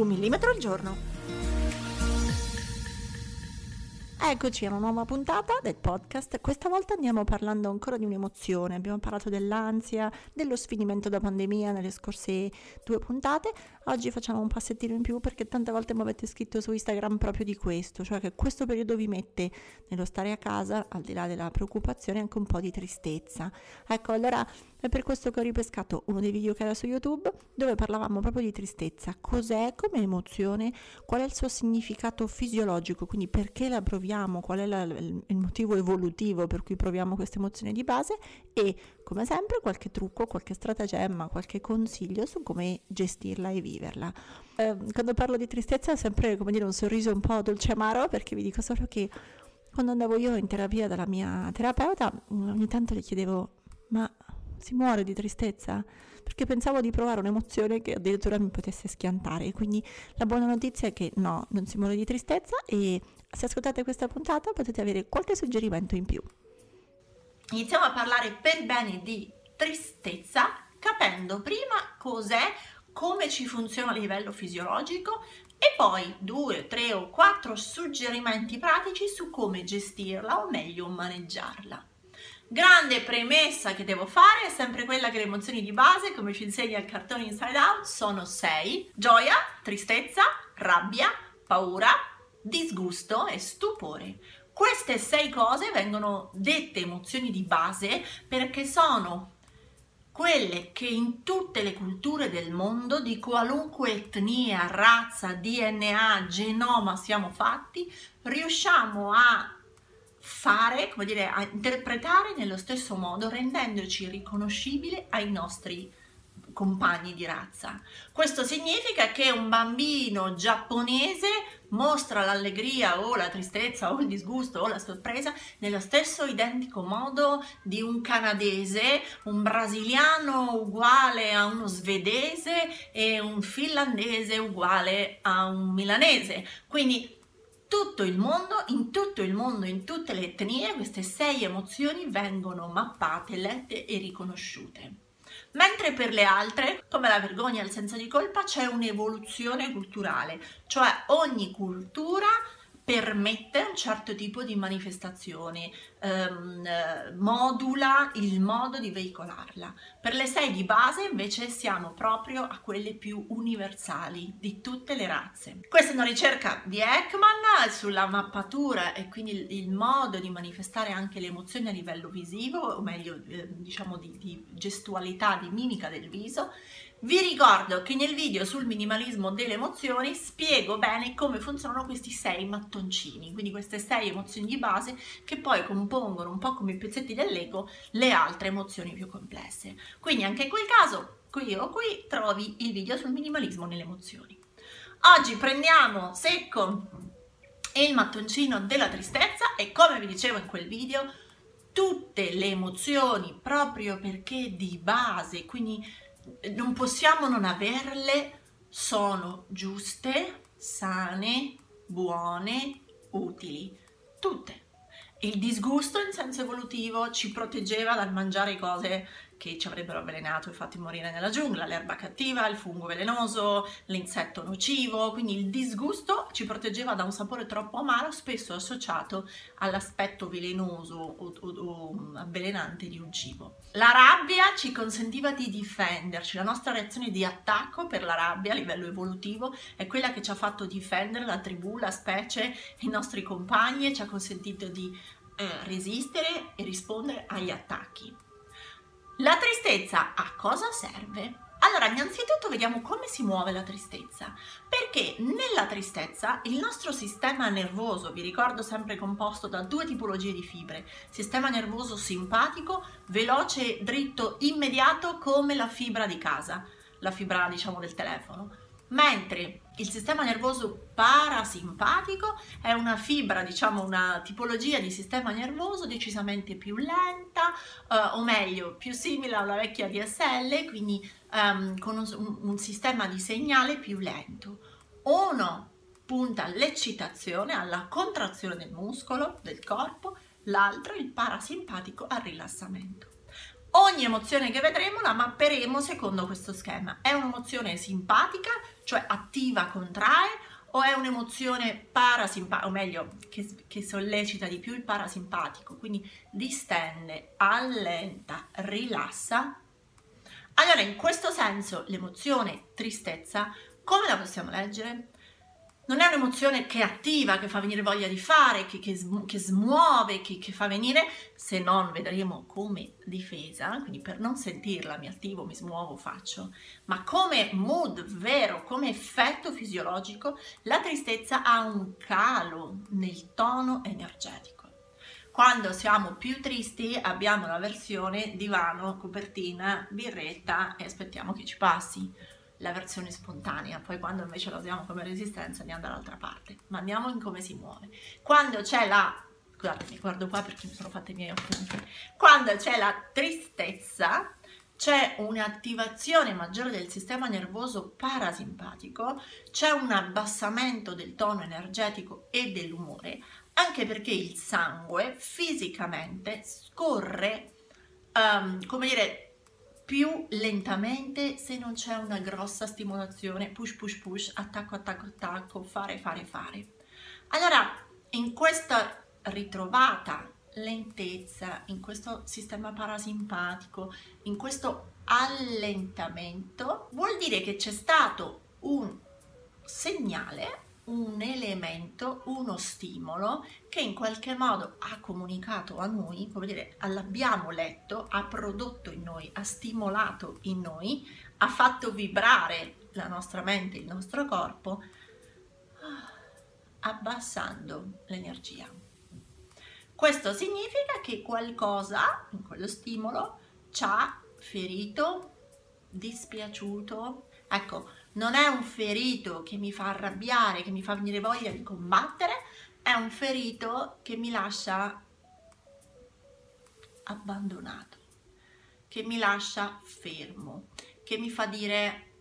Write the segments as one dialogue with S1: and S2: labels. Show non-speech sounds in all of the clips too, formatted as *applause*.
S1: Un millimetro al giorno. Eccoci a una nuova puntata del podcast. Questa volta andiamo parlando ancora di un'emozione. Abbiamo parlato dell'ansia, dello sfinimento da pandemia nelle scorse due puntate. Oggi facciamo un passettino in più perché tante volte mi avete scritto su Instagram proprio di questo, cioè che questo periodo vi mette nello stare a casa, al di là della preoccupazione, anche un po' di tristezza. Ecco, allora è per questo che ho ripescato uno dei video che era su YouTube dove parlavamo proprio di tristezza. Cos'è come emozione? Qual è il suo significato fisiologico? Quindi perché la proviamo? Qual è la, il motivo evolutivo per cui proviamo questa emozione di base? E come sempre qualche trucco, qualche stratagemma, qualche consiglio su come gestirla e viverla. Eh, quando parlo di tristezza è sempre come dire un sorriso un po' dolce amaro perché vi dico solo che quando andavo io in terapia dalla mia terapeuta ogni tanto le chiedevo ma si muore di tristezza perché pensavo di provare un'emozione che addirittura mi potesse schiantare. Quindi la buona notizia è che no, non si muore di tristezza e se ascoltate questa puntata potete avere qualche suggerimento in più.
S2: Iniziamo a parlare per bene di tristezza capendo prima cos'è, come ci funziona a livello fisiologico e poi due, tre o quattro suggerimenti pratici su come gestirla o meglio maneggiarla. Grande premessa che devo fare è sempre quella che le emozioni di base, come ci insegna il cartone Inside Out, sono sei. Gioia, tristezza, rabbia, paura, disgusto e stupore. Queste sei cose vengono dette emozioni di base perché sono quelle che in tutte le culture del mondo, di qualunque etnia, razza, DNA, genoma siamo fatti, riusciamo a fare, come dire, a interpretare nello stesso modo, rendendoci riconoscibili ai nostri compagni di razza. Questo significa che un bambino giapponese mostra l'allegria o la tristezza o il disgusto o la sorpresa nello stesso identico modo di un canadese, un brasiliano uguale a uno svedese e un finlandese uguale a un milanese. Quindi tutto il mondo, in tutto il mondo, in tutte le etnie, queste sei emozioni vengono mappate, lette e riconosciute. Mentre per le altre, come la vergogna e il senso di colpa, c'è un'evoluzione culturale, cioè ogni cultura permette un certo tipo di manifestazione, ehm, modula il modo di veicolarla. Per le sei di base invece siamo proprio a quelle più universali di tutte le razze. Questa è una ricerca di Ekman sulla mappatura e quindi il, modo di manifestare anche le emozioni a livello visivo, o meglio eh, diciamo di, di gestualità, di mimica del viso vi ricordo che nel video sul minimalismo delle emozioni spiego bene come funzionano questi sei mattoncini, quindi queste sei emozioni di base che poi compongono un po' come i pezzetti del Lego le altre emozioni più complesse. Quindi anche in quel caso, qui o qui, trovi il video sul minimalismo nelle emozioni. Oggi prendiamo secco il mattoncino della tristezza e come vi dicevo in quel video, tutte le emozioni proprio perché di base, quindi non possiamo non averle, sono giuste, sane, buone, utili, tutte. Il disgusto in senso evolutivo ci proteggeva dal mangiare cose che ci avrebbero avvelenato e fatti morire nella giungla, l'erba cattiva, il fungo velenoso, l'insetto nocivo, quindi il disgusto ci proteggeva da un sapore troppo amaro, spesso associato all'aspetto velenoso o, o, o avvelenante di un cibo. La rabbia ci consentiva di difenderci, la nostra reazione di attacco per la rabbia a livello evolutivo è quella che ci ha fatto difendere la tribù, la specie, i nostri compagni e ci ha consentito di eh, resistere e rispondere agli attacchi. La tristezza a cosa serve? Allora, innanzitutto vediamo come si muove la tristezza, perché nella tristezza il nostro sistema nervoso, vi ricordo sempre composto da due tipologie di fibre, sistema nervoso simpatico, veloce, dritto, immediato come la fibra di casa, la fibra diciamo del telefono, mentre il sistema nervoso parasimpatico è una fibra, diciamo una tipologia di sistema nervoso decisamente più lenta, uh, o meglio, più simile alla vecchia DSL, quindi um, con un, un sistema di segnale più lento. Uno punta all'eccitazione, alla contrazione del muscolo, del corpo, l'altro, il parasimpatico, al rilassamento. Ogni emozione che vedremo la mapperemo secondo questo schema. È un'emozione simpatica, cioè attiva, contrae, o è un'emozione parasimpatica, o meglio, che, che, sollecita di più il parasimpatico, quindi distende, allenta, rilassa. Allora, in questo senso, l'emozione tristezza, come la possiamo leggere? Non è un'emozione che attiva, che fa venire voglia di fare, che, che, che smuove, che, che, fa venire, se non vedremo come difesa, quindi per non sentirla mi attivo, mi smuovo, faccio, ma come mood vero, come effetto fisiologico, la tristezza ha un calo nel tono energetico. Quando siamo più tristi abbiamo la versione divano, copertina, birretta e aspettiamo che ci passi la versione spontanea, poi quando invece la usiamo come resistenza andiamo dall'altra parte, ma andiamo in come si muove. Quando c'è la, scusate mi guardo qua perché mi sono fatte i miei appunti, quando c'è la tristezza, c'è un'attivazione maggiore del sistema nervoso parasimpatico, c'è un abbassamento del tono energetico e dell'umore, anche perché il sangue fisicamente scorre, um, come dire, più lentamente se non c'è una grossa stimolazione, push push push, attacco attacco attacco, fare fare fare. Allora, in questa ritrovata lentezza, in questo sistema parasimpatico, in questo allentamento, vuol dire che c'è stato un segnale un elemento, uno stimolo che in qualche modo ha comunicato a noi, come dire, l'abbiamo letto, ha prodotto in noi, ha stimolato in noi, ha fatto vibrare la nostra mente, il nostro corpo, abbassando l'energia. Questo significa che qualcosa in quello stimolo ci ha ferito, dispiaciuto. Ecco, non è un ferito che mi fa arrabbiare, che mi fa venire voglia di combattere, è un ferito che mi lascia abbandonato, che mi lascia fermo, che mi fa dire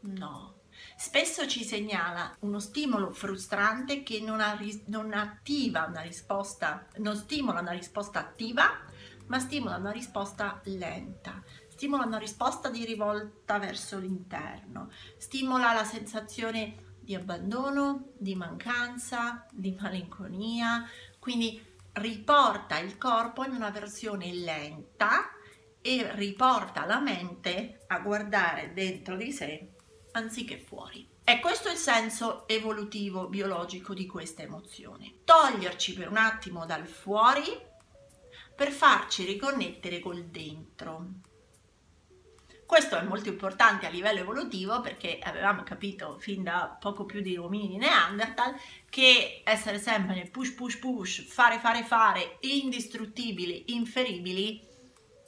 S2: no. Spesso ci segnala uno stimolo frustrante che non, non attiva una risposta, non stimola una risposta attiva, ma stimola una risposta lenta stimola una risposta di rivolta verso l'interno, stimola la sensazione di abbandono, di mancanza, di malinconia, quindi riporta il corpo in una versione lenta e riporta la mente a guardare dentro di sé anziché fuori. E questo è il senso evolutivo biologico di questa emozione. Toglierci per un attimo dal fuori per farci riconnettere col dentro. Questo è molto importante a livello evolutivo perché avevamo capito fin da poco più di uomini Neanderthal che essere sempre nel push push push, fare fare fare, indistruttibili, inferibili,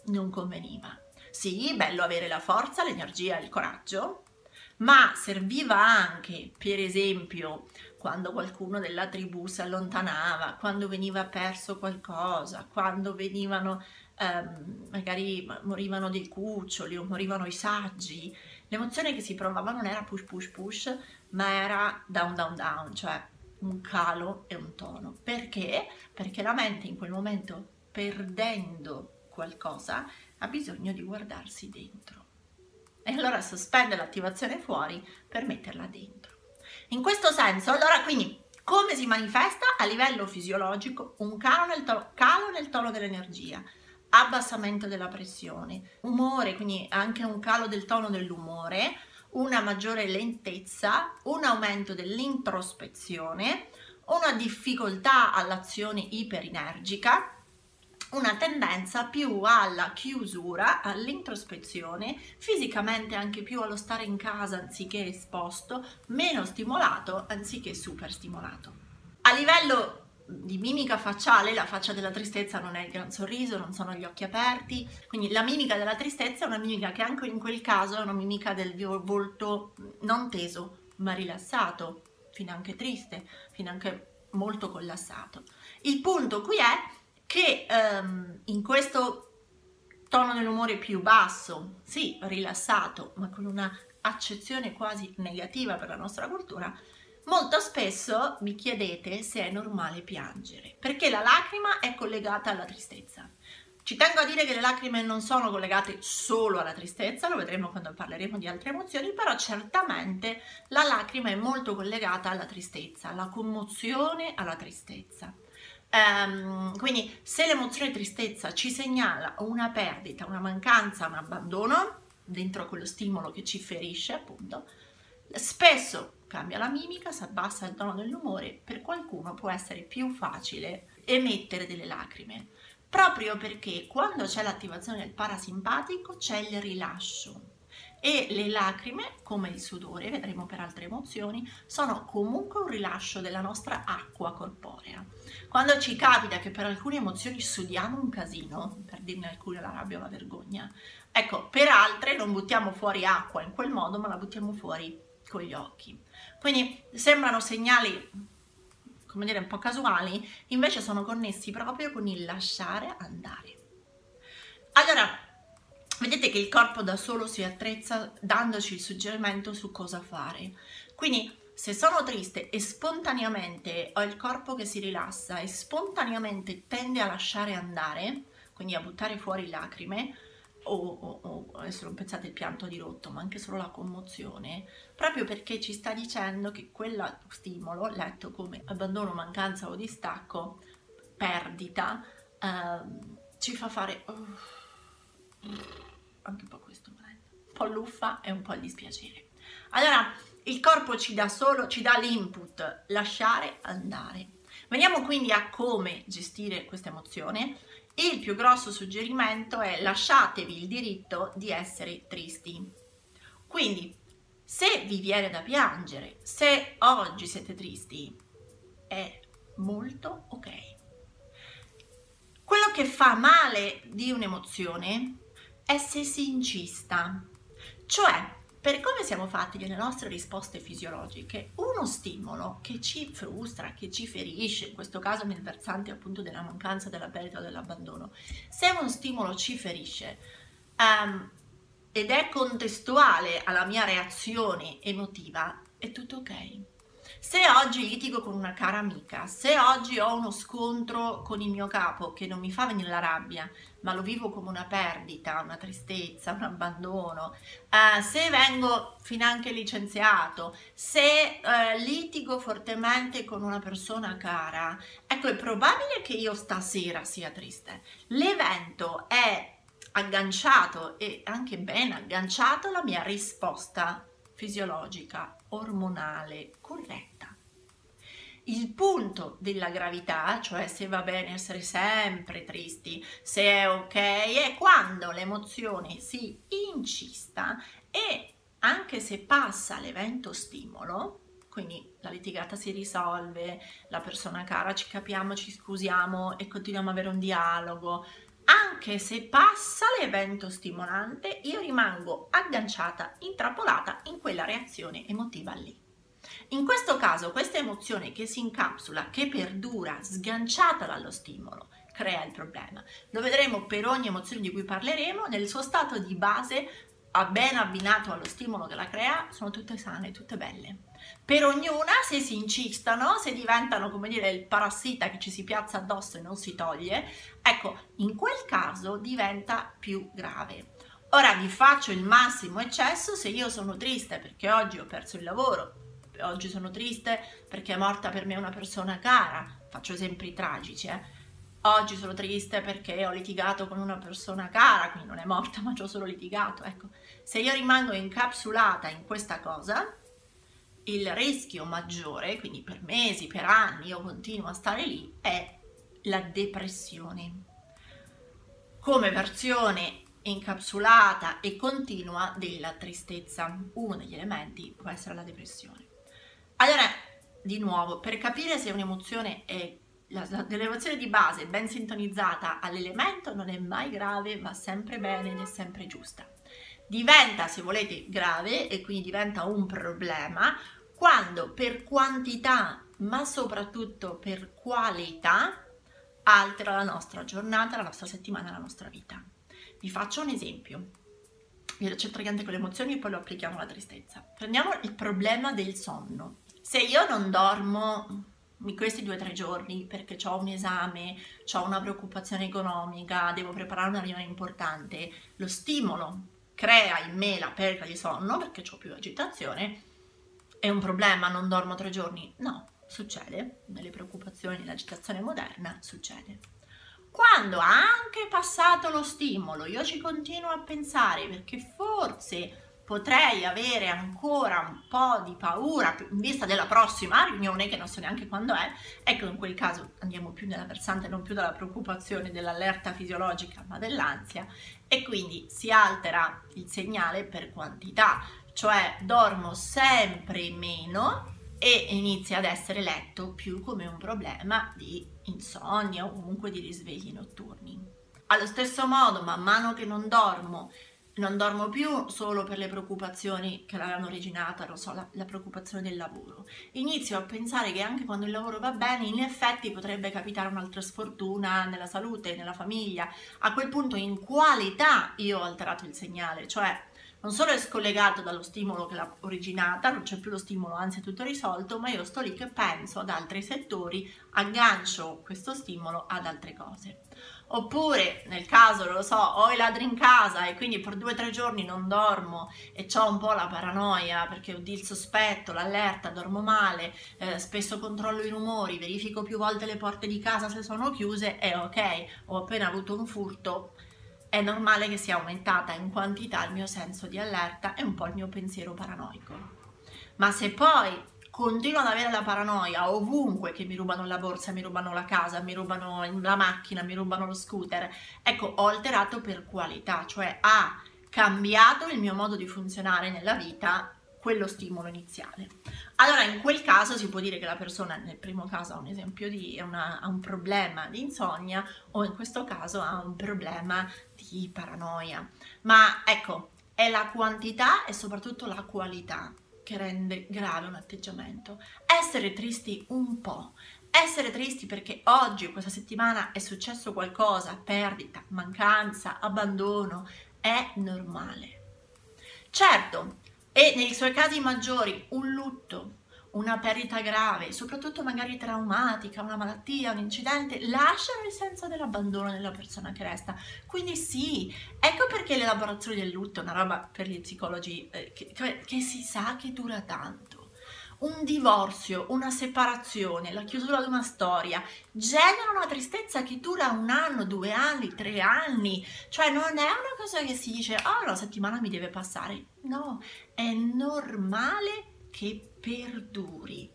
S2: non conveniva. Sì, bello avere la forza, l'energia e il coraggio, ma serviva anche, per esempio, quando qualcuno della tribù si allontanava, quando veniva perso qualcosa, quando venivano ehm, magari morivano dei cuccioli o morivano i saggi, l'emozione che si provava non era push push push, ma era down down down, cioè un calo e un tono. Perché? Perché la mente in quel momento, perdendo qualcosa, ha bisogno di guardarsi dentro. E allora sospende l'attivazione fuori per metterla dentro. In questo senso, allora quindi come si manifesta a livello fisiologico un calo nel, to- calo nel tono dell'energia? Abbassamento della pressione, umore, quindi anche un calo del tono dell'umore, una maggiore lentezza, un aumento dell'introspezione, una difficoltà all'azione iperinergica, una tendenza più alla chiusura, all'introspezione, fisicamente anche più allo stare in casa anziché esposto, meno stimolato anziché super stimolato. A livello di mimica facciale, la faccia della tristezza non è il gran sorriso, non sono gli occhi aperti, quindi la mimica della tristezza è una mimica che anche in quel caso è una mimica del volto non teso, ma rilassato, fino anche triste, fino anche molto collassato. Il punto qui è che um, in questo tono dell'umore più basso, sì, rilassato, ma con una accezione quasi negativa per la nostra cultura, Molto spesso mi chiedete se è normale piangere, perché la lacrima è collegata alla tristezza. Ci tengo a dire che le lacrime non sono collegate solo alla tristezza, lo vedremo quando parleremo di altre emozioni, però certamente la lacrima è molto collegata alla tristezza, alla commozione, alla tristezza. Um, quindi se l'emozione tristezza ci segnala una perdita, una mancanza, un abbandono dentro quello stimolo che ci ferisce, appunto, spesso cambia la mimica, si abbassa il tono dell'umore, per qualcuno può essere più facile emettere delle lacrime, proprio perché quando c'è l'attivazione del parasimpatico c'è il rilascio e le lacrime, come il sudore, vedremo per altre emozioni, sono comunque un rilascio della nostra acqua corporea. Quando ci capita che per alcune emozioni sudiamo un casino, per dirne alcune la rabbia o la vergogna, ecco, per altre non buttiamo fuori acqua in quel modo, ma la buttiamo fuori con gli occhi. Quindi sembrano segnali, come dire, un po' casuali, invece sono connessi proprio con il lasciare andare. Allora, vedete che il corpo da solo si attrezza dandoci il suggerimento su cosa fare. Quindi se sono triste e spontaneamente ho il corpo che si rilassa e spontaneamente tende a lasciare andare, quindi a buttare fuori lacrime, o, o, o, adesso non pensate il pianto di rotto, ma anche solo la commozione, proprio perché ci sta dicendo che quel stimolo, letto come abbandono, mancanza o distacco, perdita, ehm, ci fa fare uh, anche un po' questo un po' l'uffa e un po' il dispiacere. Allora, il corpo ci dà solo, ci dà l'input, lasciare andare. Veniamo quindi a come gestire questa emozione il più grosso suggerimento è lasciatevi il diritto di essere tristi. Quindi, se vi viene da piangere, se oggi siete tristi, è molto ok. Quello che fa male di un'emozione è se si incista, cioè per come siamo fatti nelle nostre risposte fisiologiche, uno stimolo che ci frustra, che ci ferisce, in questo caso nel versante appunto della mancanza, della perdita o dell'abbandono, se uno stimolo ci ferisce um, ed è contestuale alla mia reazione emotiva, è tutto ok. Se oggi litigo con una cara amica, se oggi ho uno scontro con il mio capo che non mi fa venire la rabbia, ma lo vivo come una perdita, una tristezza, un abbandono, eh, se vengo finanche licenziato, se eh, litigo fortemente con una persona cara, ecco è probabile che io stasera sia triste. L'evento è agganciato e anche ben agganciato alla mia risposta fisiologica, ormonale, corretta. Il punto della gravità, cioè se va bene essere sempre tristi, se è ok, è quando l'emozione si incista e anche se passa l'evento stimolo, quindi la litigata si risolve, la persona cara ci capiamo, ci scusiamo e continuiamo ad avere un dialogo, anche se passa l'evento stimolante, io rimango agganciata, intrappolata in quella reazione emotiva lì. In questo caso questa emozione che si incapsula, che perdura, sganciata dallo stimolo, crea il problema. Lo vedremo per ogni emozione di cui parleremo, nel suo stato di base, ben abbinato allo stimolo che la crea, sono tutte sane, tutte belle. Per ognuna, se si incistano, se diventano, come dire, il parassita che ci si piazza addosso e non si toglie, ecco, in quel caso diventa più grave. Ora vi faccio il massimo eccesso se io sono triste perché oggi ho perso il lavoro, oggi sono triste perché è morta per me una persona cara, faccio esempi tragici, eh. Oggi sono triste perché ho litigato con una persona cara, quindi non è morta, *laughs* ma ci ho solo litigato. Ecco, se io rimango incapsulata in questa cosa, il rischio maggiore, quindi per mesi, per anni io continuo a stare lì, è la depressione. Come versione incapsulata e continua della tristezza. Uno degli elementi può essere la depressione. Allora, di nuovo, per capire se un'emozione è l'elevazione di base ben sintonizzata all'elemento non è mai grave, va sempre bene ed è sempre giusta. Diventa, se volete, grave e quindi diventa un problema quando per quantità, ma soprattutto per qualità, altera la nostra giornata, la nostra settimana, la nostra vita. Vi faccio un esempio. Vi c'entra niente con le emozioni e poi lo applichiamo alla tristezza. Prendiamo il problema del sonno. Se io non dormo questi due o tre giorni perché ho un esame, ho una preoccupazione economica, devo preparare una riunione importante, lo stimolo crea in me la perdita di sonno perché ho più agitazione, è un problema, non dormo tre giorni? No, succede, nelle preoccupazioni, nell'agitazione moderna succede. Quando anche passato lo stimolo, io ci continuo a pensare perché forse potrei avere ancora un po' di paura in vista della prossima riunione, che non so neanche quando è, ecco in quel caso andiamo più nella versante non più della preoccupazione, dell'allerta fisiologica, ma dell'ansia e quindi si altera il segnale per quantità, cioè dormo sempre meno e inizia ad essere letto più come un problema di insonnia o comunque di risvegli notturni. Allo stesso modo, man mano che non dormo non dormo più solo per le preoccupazioni che l'hanno originata, non so, la, la, preoccupazione del lavoro. Inizio a pensare che anche quando il lavoro va bene, in effetti potrebbe capitare un'altra sfortuna nella salute, nella famiglia. A quel punto, in qualità io ho alterato il segnale, cioè non solo è scollegato dallo stimolo che l'ha originata, non c'è più lo stimolo, anzi è tutto risolto, ma io sto lì che penso ad altri settori, aggancio questo stimolo ad altre cose. Oppure nel caso, lo so, ho i ladri in casa e quindi per due o tre giorni non dormo e ho un po' la paranoia perché ho il sospetto, l'allerta, dormo male, eh, spesso controllo i rumori, verifico più volte le porte di casa se sono chiuse e ok, ho appena avuto un furto, è normale che sia aumentata in quantità il mio senso di allerta e un po' il mio pensiero paranoico. Ma se poi continuo ad avere la paranoia ovunque che mi rubano la borsa, mi rubano la casa, mi rubano la macchina, mi rubano lo scooter, ecco, ho alterato per qualità, cioè ha cambiato il mio modo di funzionare nella vita quello stimolo iniziale. Allora, in quel caso si può dire che la persona, nel primo caso, ha un esempio di una, ha un problema di insonnia o in questo caso ha un problema di paranoia. Ma ecco, è la quantità e soprattutto la qualità che rende grave un atteggiamento. Essere tristi un po', essere tristi perché oggi, questa settimana, è successo qualcosa, perdita, mancanza, abbandono, è normale. Certo, e nei suoi casi maggiori un lutto, una perdita grave, soprattutto magari traumatica, una malattia, un incidente, lasciano il senso dell'abbandono della persona che resta. Quindi sì, ecco perché l'elaborazione del lutto è una roba per gli psicologi eh, che, che, si sa che dura tanto un divorzio, una separazione, la chiusura di una storia generano una tristezza che dura un anno, due anni, tre anni. Cioè non è una cosa che si dice, oh, una settimana mi deve passare. No, è normale che perduri.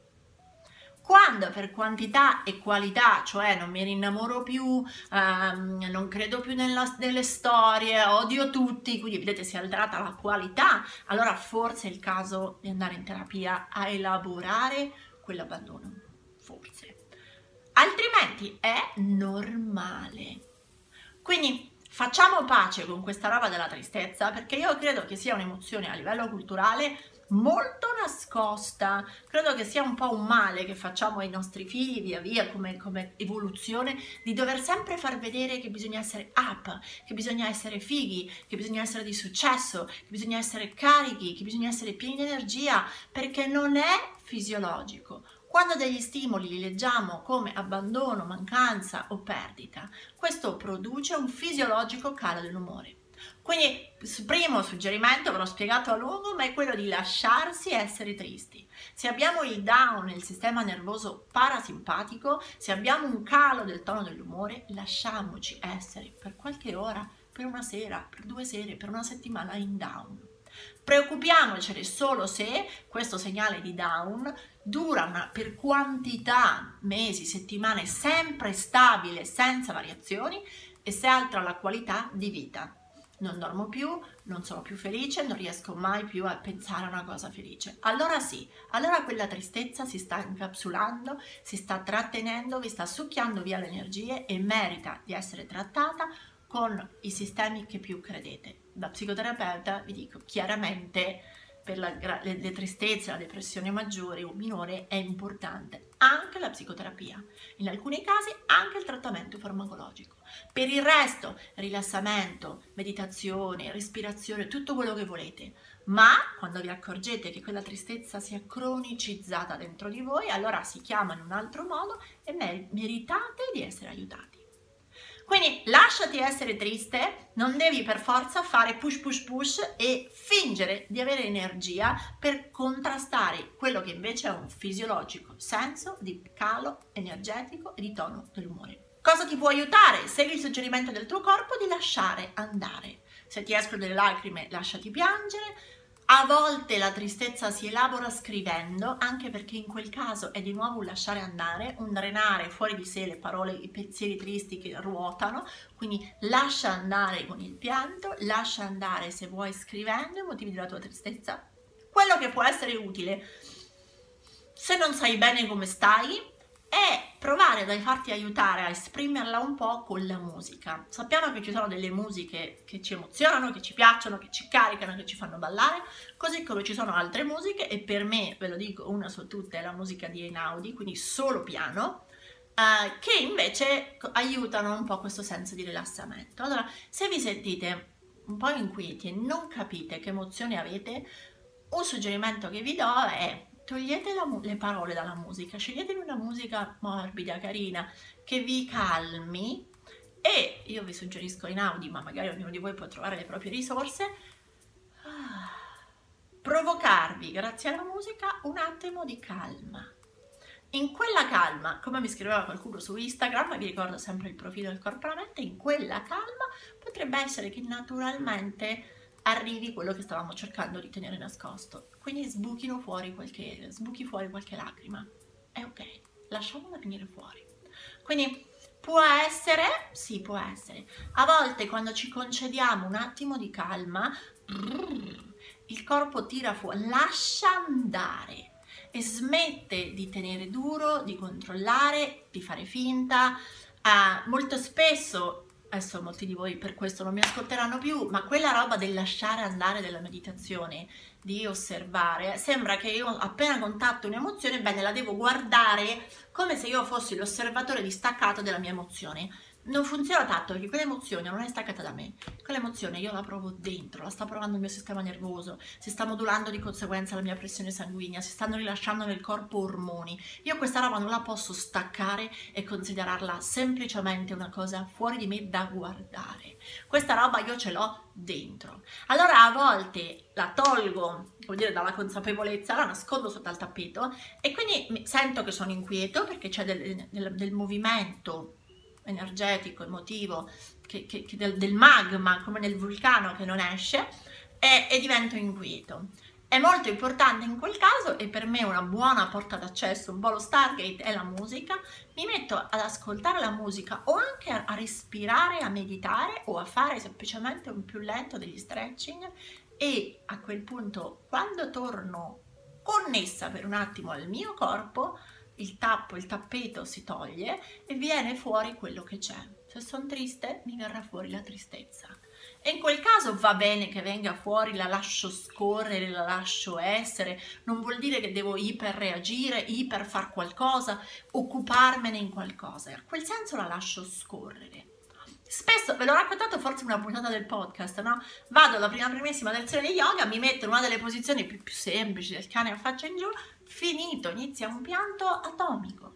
S2: Quando per quantità e qualità, cioè non mi rinnamoro più, ehm, non credo più nella, nelle storie, odio tutti, quindi vedete si è alterata la qualità, allora forse è il caso di andare in terapia a elaborare quell'abbandono, forse. Altrimenti è normale. Quindi facciamo pace con questa roba della tristezza perché io credo che sia un'emozione a livello culturale molto nascosta. Credo che sia un po' un male che facciamo ai nostri figli via via come, come, evoluzione di dover sempre far vedere che bisogna essere up, che bisogna essere fighi, che bisogna essere di successo, che bisogna essere carichi, che bisogna essere pieni di energia, perché non è fisiologico. Quando degli stimoli li leggiamo come abbandono, mancanza o perdita, questo produce un fisiologico calo dell'umore. Quindi primo suggerimento, ve l'ho spiegato a lungo, ma è quello di lasciarsi essere tristi. Se abbiamo il down nel sistema nervoso parasimpatico, se abbiamo un calo del tono dell'umore, lasciamoci essere per qualche ora, per una sera, per due sere, per una settimana in down. Preoccupiamocene solo se questo segnale di down dura una, per quantità, mesi, settimane, sempre stabile, senza variazioni e se altera la qualità di vita non dormo più, non sono più felice, non riesco mai più a pensare a una cosa felice. Allora sì, allora quella tristezza si sta incapsulando, si sta trattenendo, vi sta succhiando via le energie e merita di essere trattata con i sistemi che più credete. Da psicoterapeuta vi dico chiaramente per la, le, le tristezze, la depressione maggiore o minore è importante anche la psicoterapia, in alcuni casi anche il trattamento farmacologico. Per il resto, rilassamento, meditazione, respirazione, tutto quello che volete. Ma quando vi accorgete che quella tristezza si è cronicizzata dentro di voi, allora si chiama in un altro modo e meritate di essere aiutati. Quindi lasciati essere triste, non devi per forza fare push push push e fingere di avere energia per contrastare quello che invece è un fisiologico senso di calo energetico e di tono dell'umore. Cosa ti può aiutare? Segui il suggerimento del tuo corpo di lasciare andare. Se ti escono delle lacrime, lasciati piangere, a volte la tristezza si elabora scrivendo, anche perché in quel caso è di nuovo un lasciare andare, un drenare fuori di sé le parole, i pensieri tristi che ruotano, quindi lascia andare con il pianto, lascia andare se vuoi scrivendo i motivi della tua tristezza. Quello che può essere utile, se non sai bene come stai, è provare a farti aiutare a esprimerla un po' con la musica. Sappiamo che ci sono delle musiche che ci emozionano, che ci piacciono, che ci caricano, che ci fanno ballare, così come ci sono altre musiche e per me, ve lo dico, una su tutte è la musica di Einaudi, quindi solo piano, eh, che invece aiutano un po' questo senso di rilassamento. Allora, se vi sentite un po' inquieti e non capite che emozioni avete, un suggerimento che vi do è togliete la, le parole dalla musica, sceglietevi una musica morbida, carina, che vi calmi e io vi suggerisco in Audi, ma magari ognuno di voi può trovare le proprie risorse, ah, provocarvi, grazie alla musica, un attimo di calma. In quella calma, come mi scriveva qualcuno su Instagram, vi ricordo sempre il profilo del corpo e la mente, in quella calma potrebbe essere che naturalmente arrivi quello che stavamo cercando di tenere nascosto. Quindi sbuchino fuori qualche, sbuchi fuori qualche lacrima. È ok, lasciamola venire fuori. Quindi può essere, sì può essere, a volte quando ci concediamo un attimo di calma, il corpo tira fuori, lascia andare e smette di tenere duro, di controllare, di fare finta. Uh, molto spesso adesso molti di voi per questo non mi ascolteranno più, ma quella roba del lasciare andare della meditazione, di osservare, sembra che io appena contatto un'emozione, bene, la devo guardare come se io fossi l'osservatore distaccato della mia emozione non funziona tanto perché quell'emozione non è staccata da me, quell'emozione io la provo dentro, la sta provando il mio sistema nervoso, si sta modulando di conseguenza la mia pressione sanguigna, si stanno rilasciando nel corpo ormoni. Io questa roba non la posso staccare e considerarla semplicemente una cosa fuori di me da guardare. Questa roba io ce l'ho dentro. Allora a volte la tolgo, come dire, dalla consapevolezza, la nascondo sotto al tappeto e quindi sento che sono inquieto perché c'è del, del, del movimento energetico, emotivo, che, che, che del, del, magma, come nel vulcano che non esce, e, e divento inquieto. È molto importante in quel caso e per me una buona porta d'accesso, un buono Stargate è la musica. Mi metto ad ascoltare la musica o anche a, a respirare, a meditare o a fare semplicemente un più lento degli stretching e a quel punto quando torno connessa per un attimo al mio corpo, il tappo, il tappeto si toglie e viene fuori quello che c'è. Se sono triste, mi verrà fuori la tristezza. E in quel caso va bene che venga fuori, la lascio scorrere, la lascio essere, non vuol dire che devo iper reagire, iper far qualcosa, occuparmene in qualcosa. In quel senso la lascio scorrere. Spesso, ve l'ho raccontato forse una puntata del podcast, no? Vado alla prima primissima lezione di yoga, mi metto in una delle posizioni più, più semplici del cane a faccia in giù, finito, inizia un pianto atomico.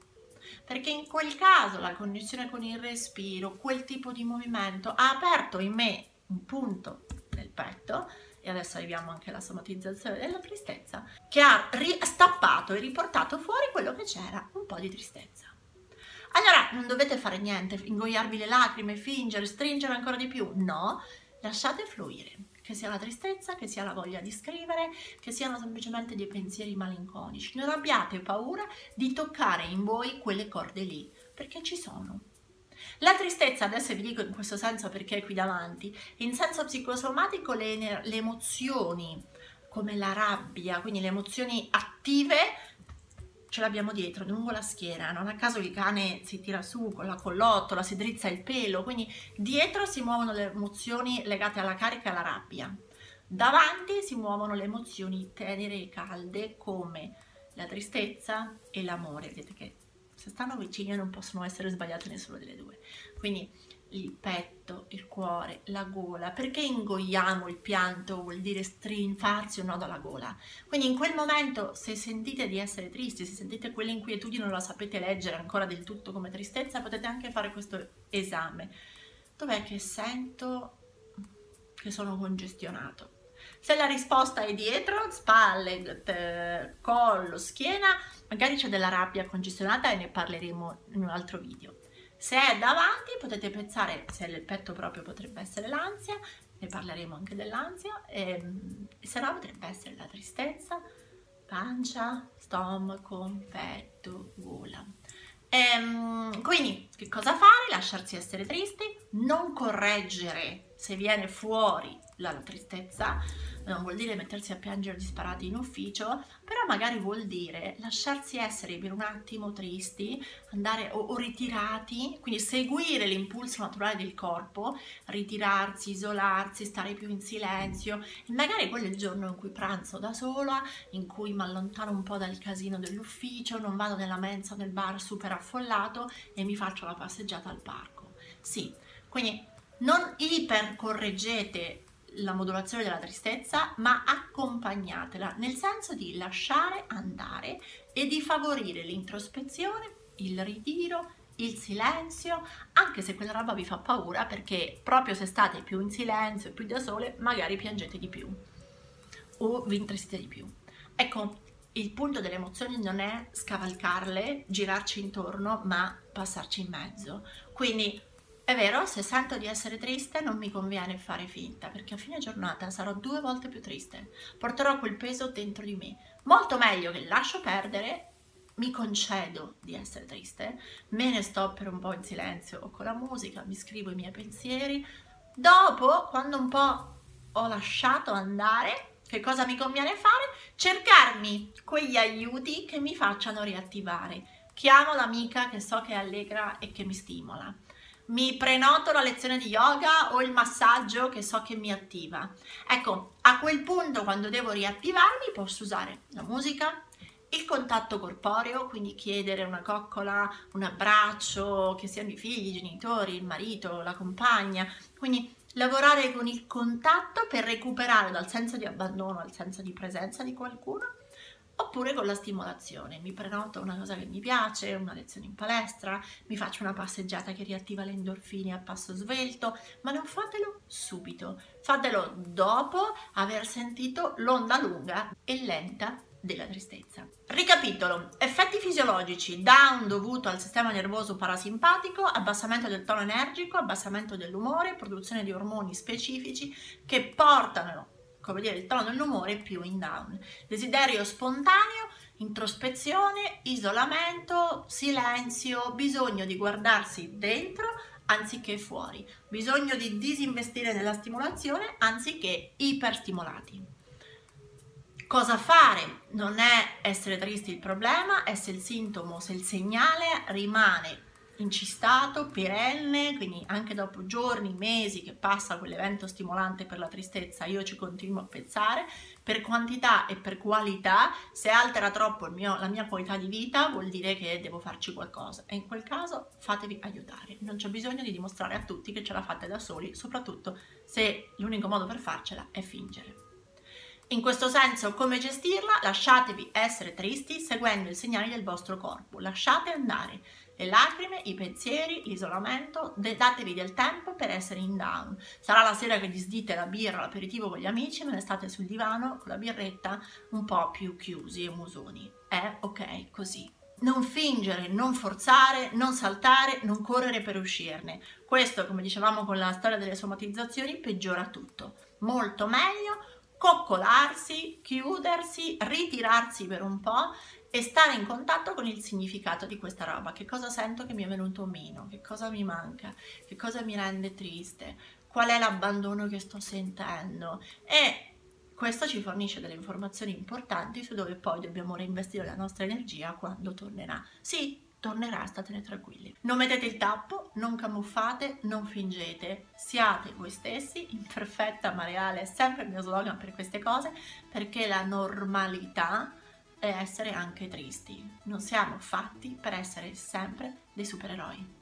S2: Perché in quel caso la connessione con il respiro, quel tipo di movimento ha aperto in me un punto nel petto e adesso arriviamo anche alla somatizzazione della tristezza, che ha stappato e riportato fuori quello che c'era, un po' di tristezza. Allora non dovete fare niente, ingoiarvi le lacrime, fingere, stringere ancora di più, no, lasciate fluire che sia la tristezza, che sia la voglia di scrivere, che siano semplicemente dei pensieri malinconici. Non abbiate paura di toccare in voi quelle corde lì, perché ci sono. La tristezza, adesso vi dico in questo senso perché è qui davanti, in senso psicosomatico le, le emozioni come la rabbia, quindi le emozioni attive ce l'abbiamo dietro, lungo la schiena, non a caso il cane si tira su con la collottola, si drizza il pelo, quindi dietro si muovono le emozioni legate alla carica e alla rabbia. Davanti si muovono le emozioni tenere e calde come la tristezza e l'amore. Vedete che se stanno vicini non possono essere sbagliate nessuna delle due. Quindi il petto, il cuore, la gola. Perché ingoiamo il pianto? Vuol dire strinfarsi un nodo alla gola. Quindi in quel momento, se sentite di essere tristi, se sentite quell'inquietudine, non la sapete leggere ancora del tutto come tristezza, potete anche fare questo esame. Dov'è che sento che sono congestionato? Se la risposta è dietro, spalle, collo, schiena, magari c'è della rabbia congestionata e ne parleremo in un altro video. Se è davanti potete pensare, se il petto proprio potrebbe essere l'ansia, ne parleremo anche dell'ansia, e, ehm, se no potrebbe essere la tristezza, pancia, stomaco, petto, gola. E, ehm, quindi che cosa fare? Lasciarsi essere tristi, non correggere se viene fuori la tristezza, non vuol dire mettersi a piangere disparati in ufficio, però magari vuol dire lasciarsi essere per un attimo tristi, andare o, o ritirati, quindi seguire l'impulso naturale del corpo, ritirarsi, isolarsi, stare più in silenzio e magari quello è il giorno in cui pranzo da sola, in cui mi allontano un po' dal casino dell'ufficio, non vado nella mensa o nel bar super affollato e mi faccio la passeggiata al parco. Sì, quindi non ipercorreggete la modulazione della tristezza, ma accompagnatela, nel senso di lasciare andare e di favorire l'introspezione, il ritiro, il silenzio, anche se quella roba vi fa paura, perché proprio se state più in silenzio e più da sole, magari piangete di più o vi intristite di più. Ecco, il punto delle emozioni non è scavalcarle, girarci intorno, ma passarci in mezzo. Quindi è vero, se sento di essere triste non mi conviene fare finta, perché a fine giornata sarò due volte più triste. Porterò quel peso dentro di me. Molto meglio che lascio perdere, mi concedo di essere triste, me ne sto per un po' in silenzio o con la musica, mi scrivo i miei pensieri. Dopo, quando un po' ho lasciato andare, che cosa mi conviene fare? Cercarmi quegli aiuti che mi facciano riattivare. Chiamo l'amica che so che è allegra e che mi stimola mi prenoto la lezione di yoga o il massaggio che so che mi attiva. Ecco, a quel punto quando devo riattivarmi posso usare la musica, il contatto corporeo, quindi chiedere una coccola, un abbraccio, che siano i figli, i genitori, il marito, la compagna, quindi lavorare con il contatto per recuperare dal senso di abbandono al senso di presenza di qualcuno oppure con la stimolazione. Mi prenoto una cosa che mi piace, una lezione in palestra, mi faccio una passeggiata che riattiva le endorfine a passo svelto, ma non fatelo subito, fatelo dopo aver sentito l'onda lunga e lenta della tristezza. Ricapitolo, effetti fisiologici, down dovuto al sistema nervoso parasimpatico, abbassamento del tono energico, abbassamento dell'umore, produzione di ormoni specifici che portano come dire, il tono dell'umore più in down. Desiderio spontaneo, introspezione, isolamento, silenzio, bisogno di guardarsi dentro anziché fuori, bisogno di disinvestire nella stimolazione anziché iperstimolati. Cosa fare? Non è essere tristi il problema, è se il sintomo, se il segnale rimane incistato, perenne, quindi anche dopo giorni, mesi che passa quell'evento stimolante per la tristezza, io ci continuo a pensare, per quantità e per qualità, se altera troppo mio, la mia qualità di vita vuol dire che devo farci qualcosa e in quel caso fatevi aiutare, non c'è bisogno di dimostrare a tutti che ce la fate da soli, soprattutto se l'unico modo per farcela è fingere. In questo senso, come gestirla? Lasciatevi essere tristi seguendo i segnali del vostro corpo, lasciate andare le lacrime, i pensieri, l'isolamento, datevi del tempo per essere in down. Sarà la sera che disdite la birra, l'aperitivo con gli amici, ma ne state sul divano con la birretta un po' più chiusi e musoni. È ok così. Non fingere, non forzare, non saltare, non correre per uscirne. Questo, come dicevamo con la storia delle somatizzazioni, peggiora tutto. Molto meglio coccolarsi, chiudersi, ritirarsi per un po' e stare in contatto con il significato di questa roba, che cosa sento che mi è venuto meno, che cosa mi manca, che cosa mi rende triste, qual è l'abbandono che sto sentendo? E questo ci fornisce delle informazioni importanti su dove poi dobbiamo reinvestire la nostra energia quando tornerà. Sì, tornerà, statene tranquilli. Non mettete il tappo, non camuffate, non fingete, siate voi stessi, in perfetta ma reale, è sempre il mio slogan per queste cose, perché la normalità è essere anche tristi. Non siamo fatti per essere sempre dei supereroi.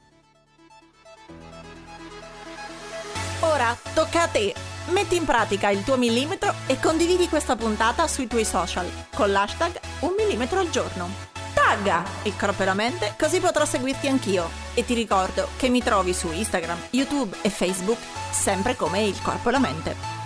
S1: Ora tocca a te. Metti in pratica il tuo millimetro e condividi questa puntata sui tuoi social con l'hashtag un millimetro al giorno. Tagga il corpo e la mente così potrò seguirti anch'io. E ti ricordo che mi trovi su Instagram, YouTube e Facebook sempre come il corpo e la mente.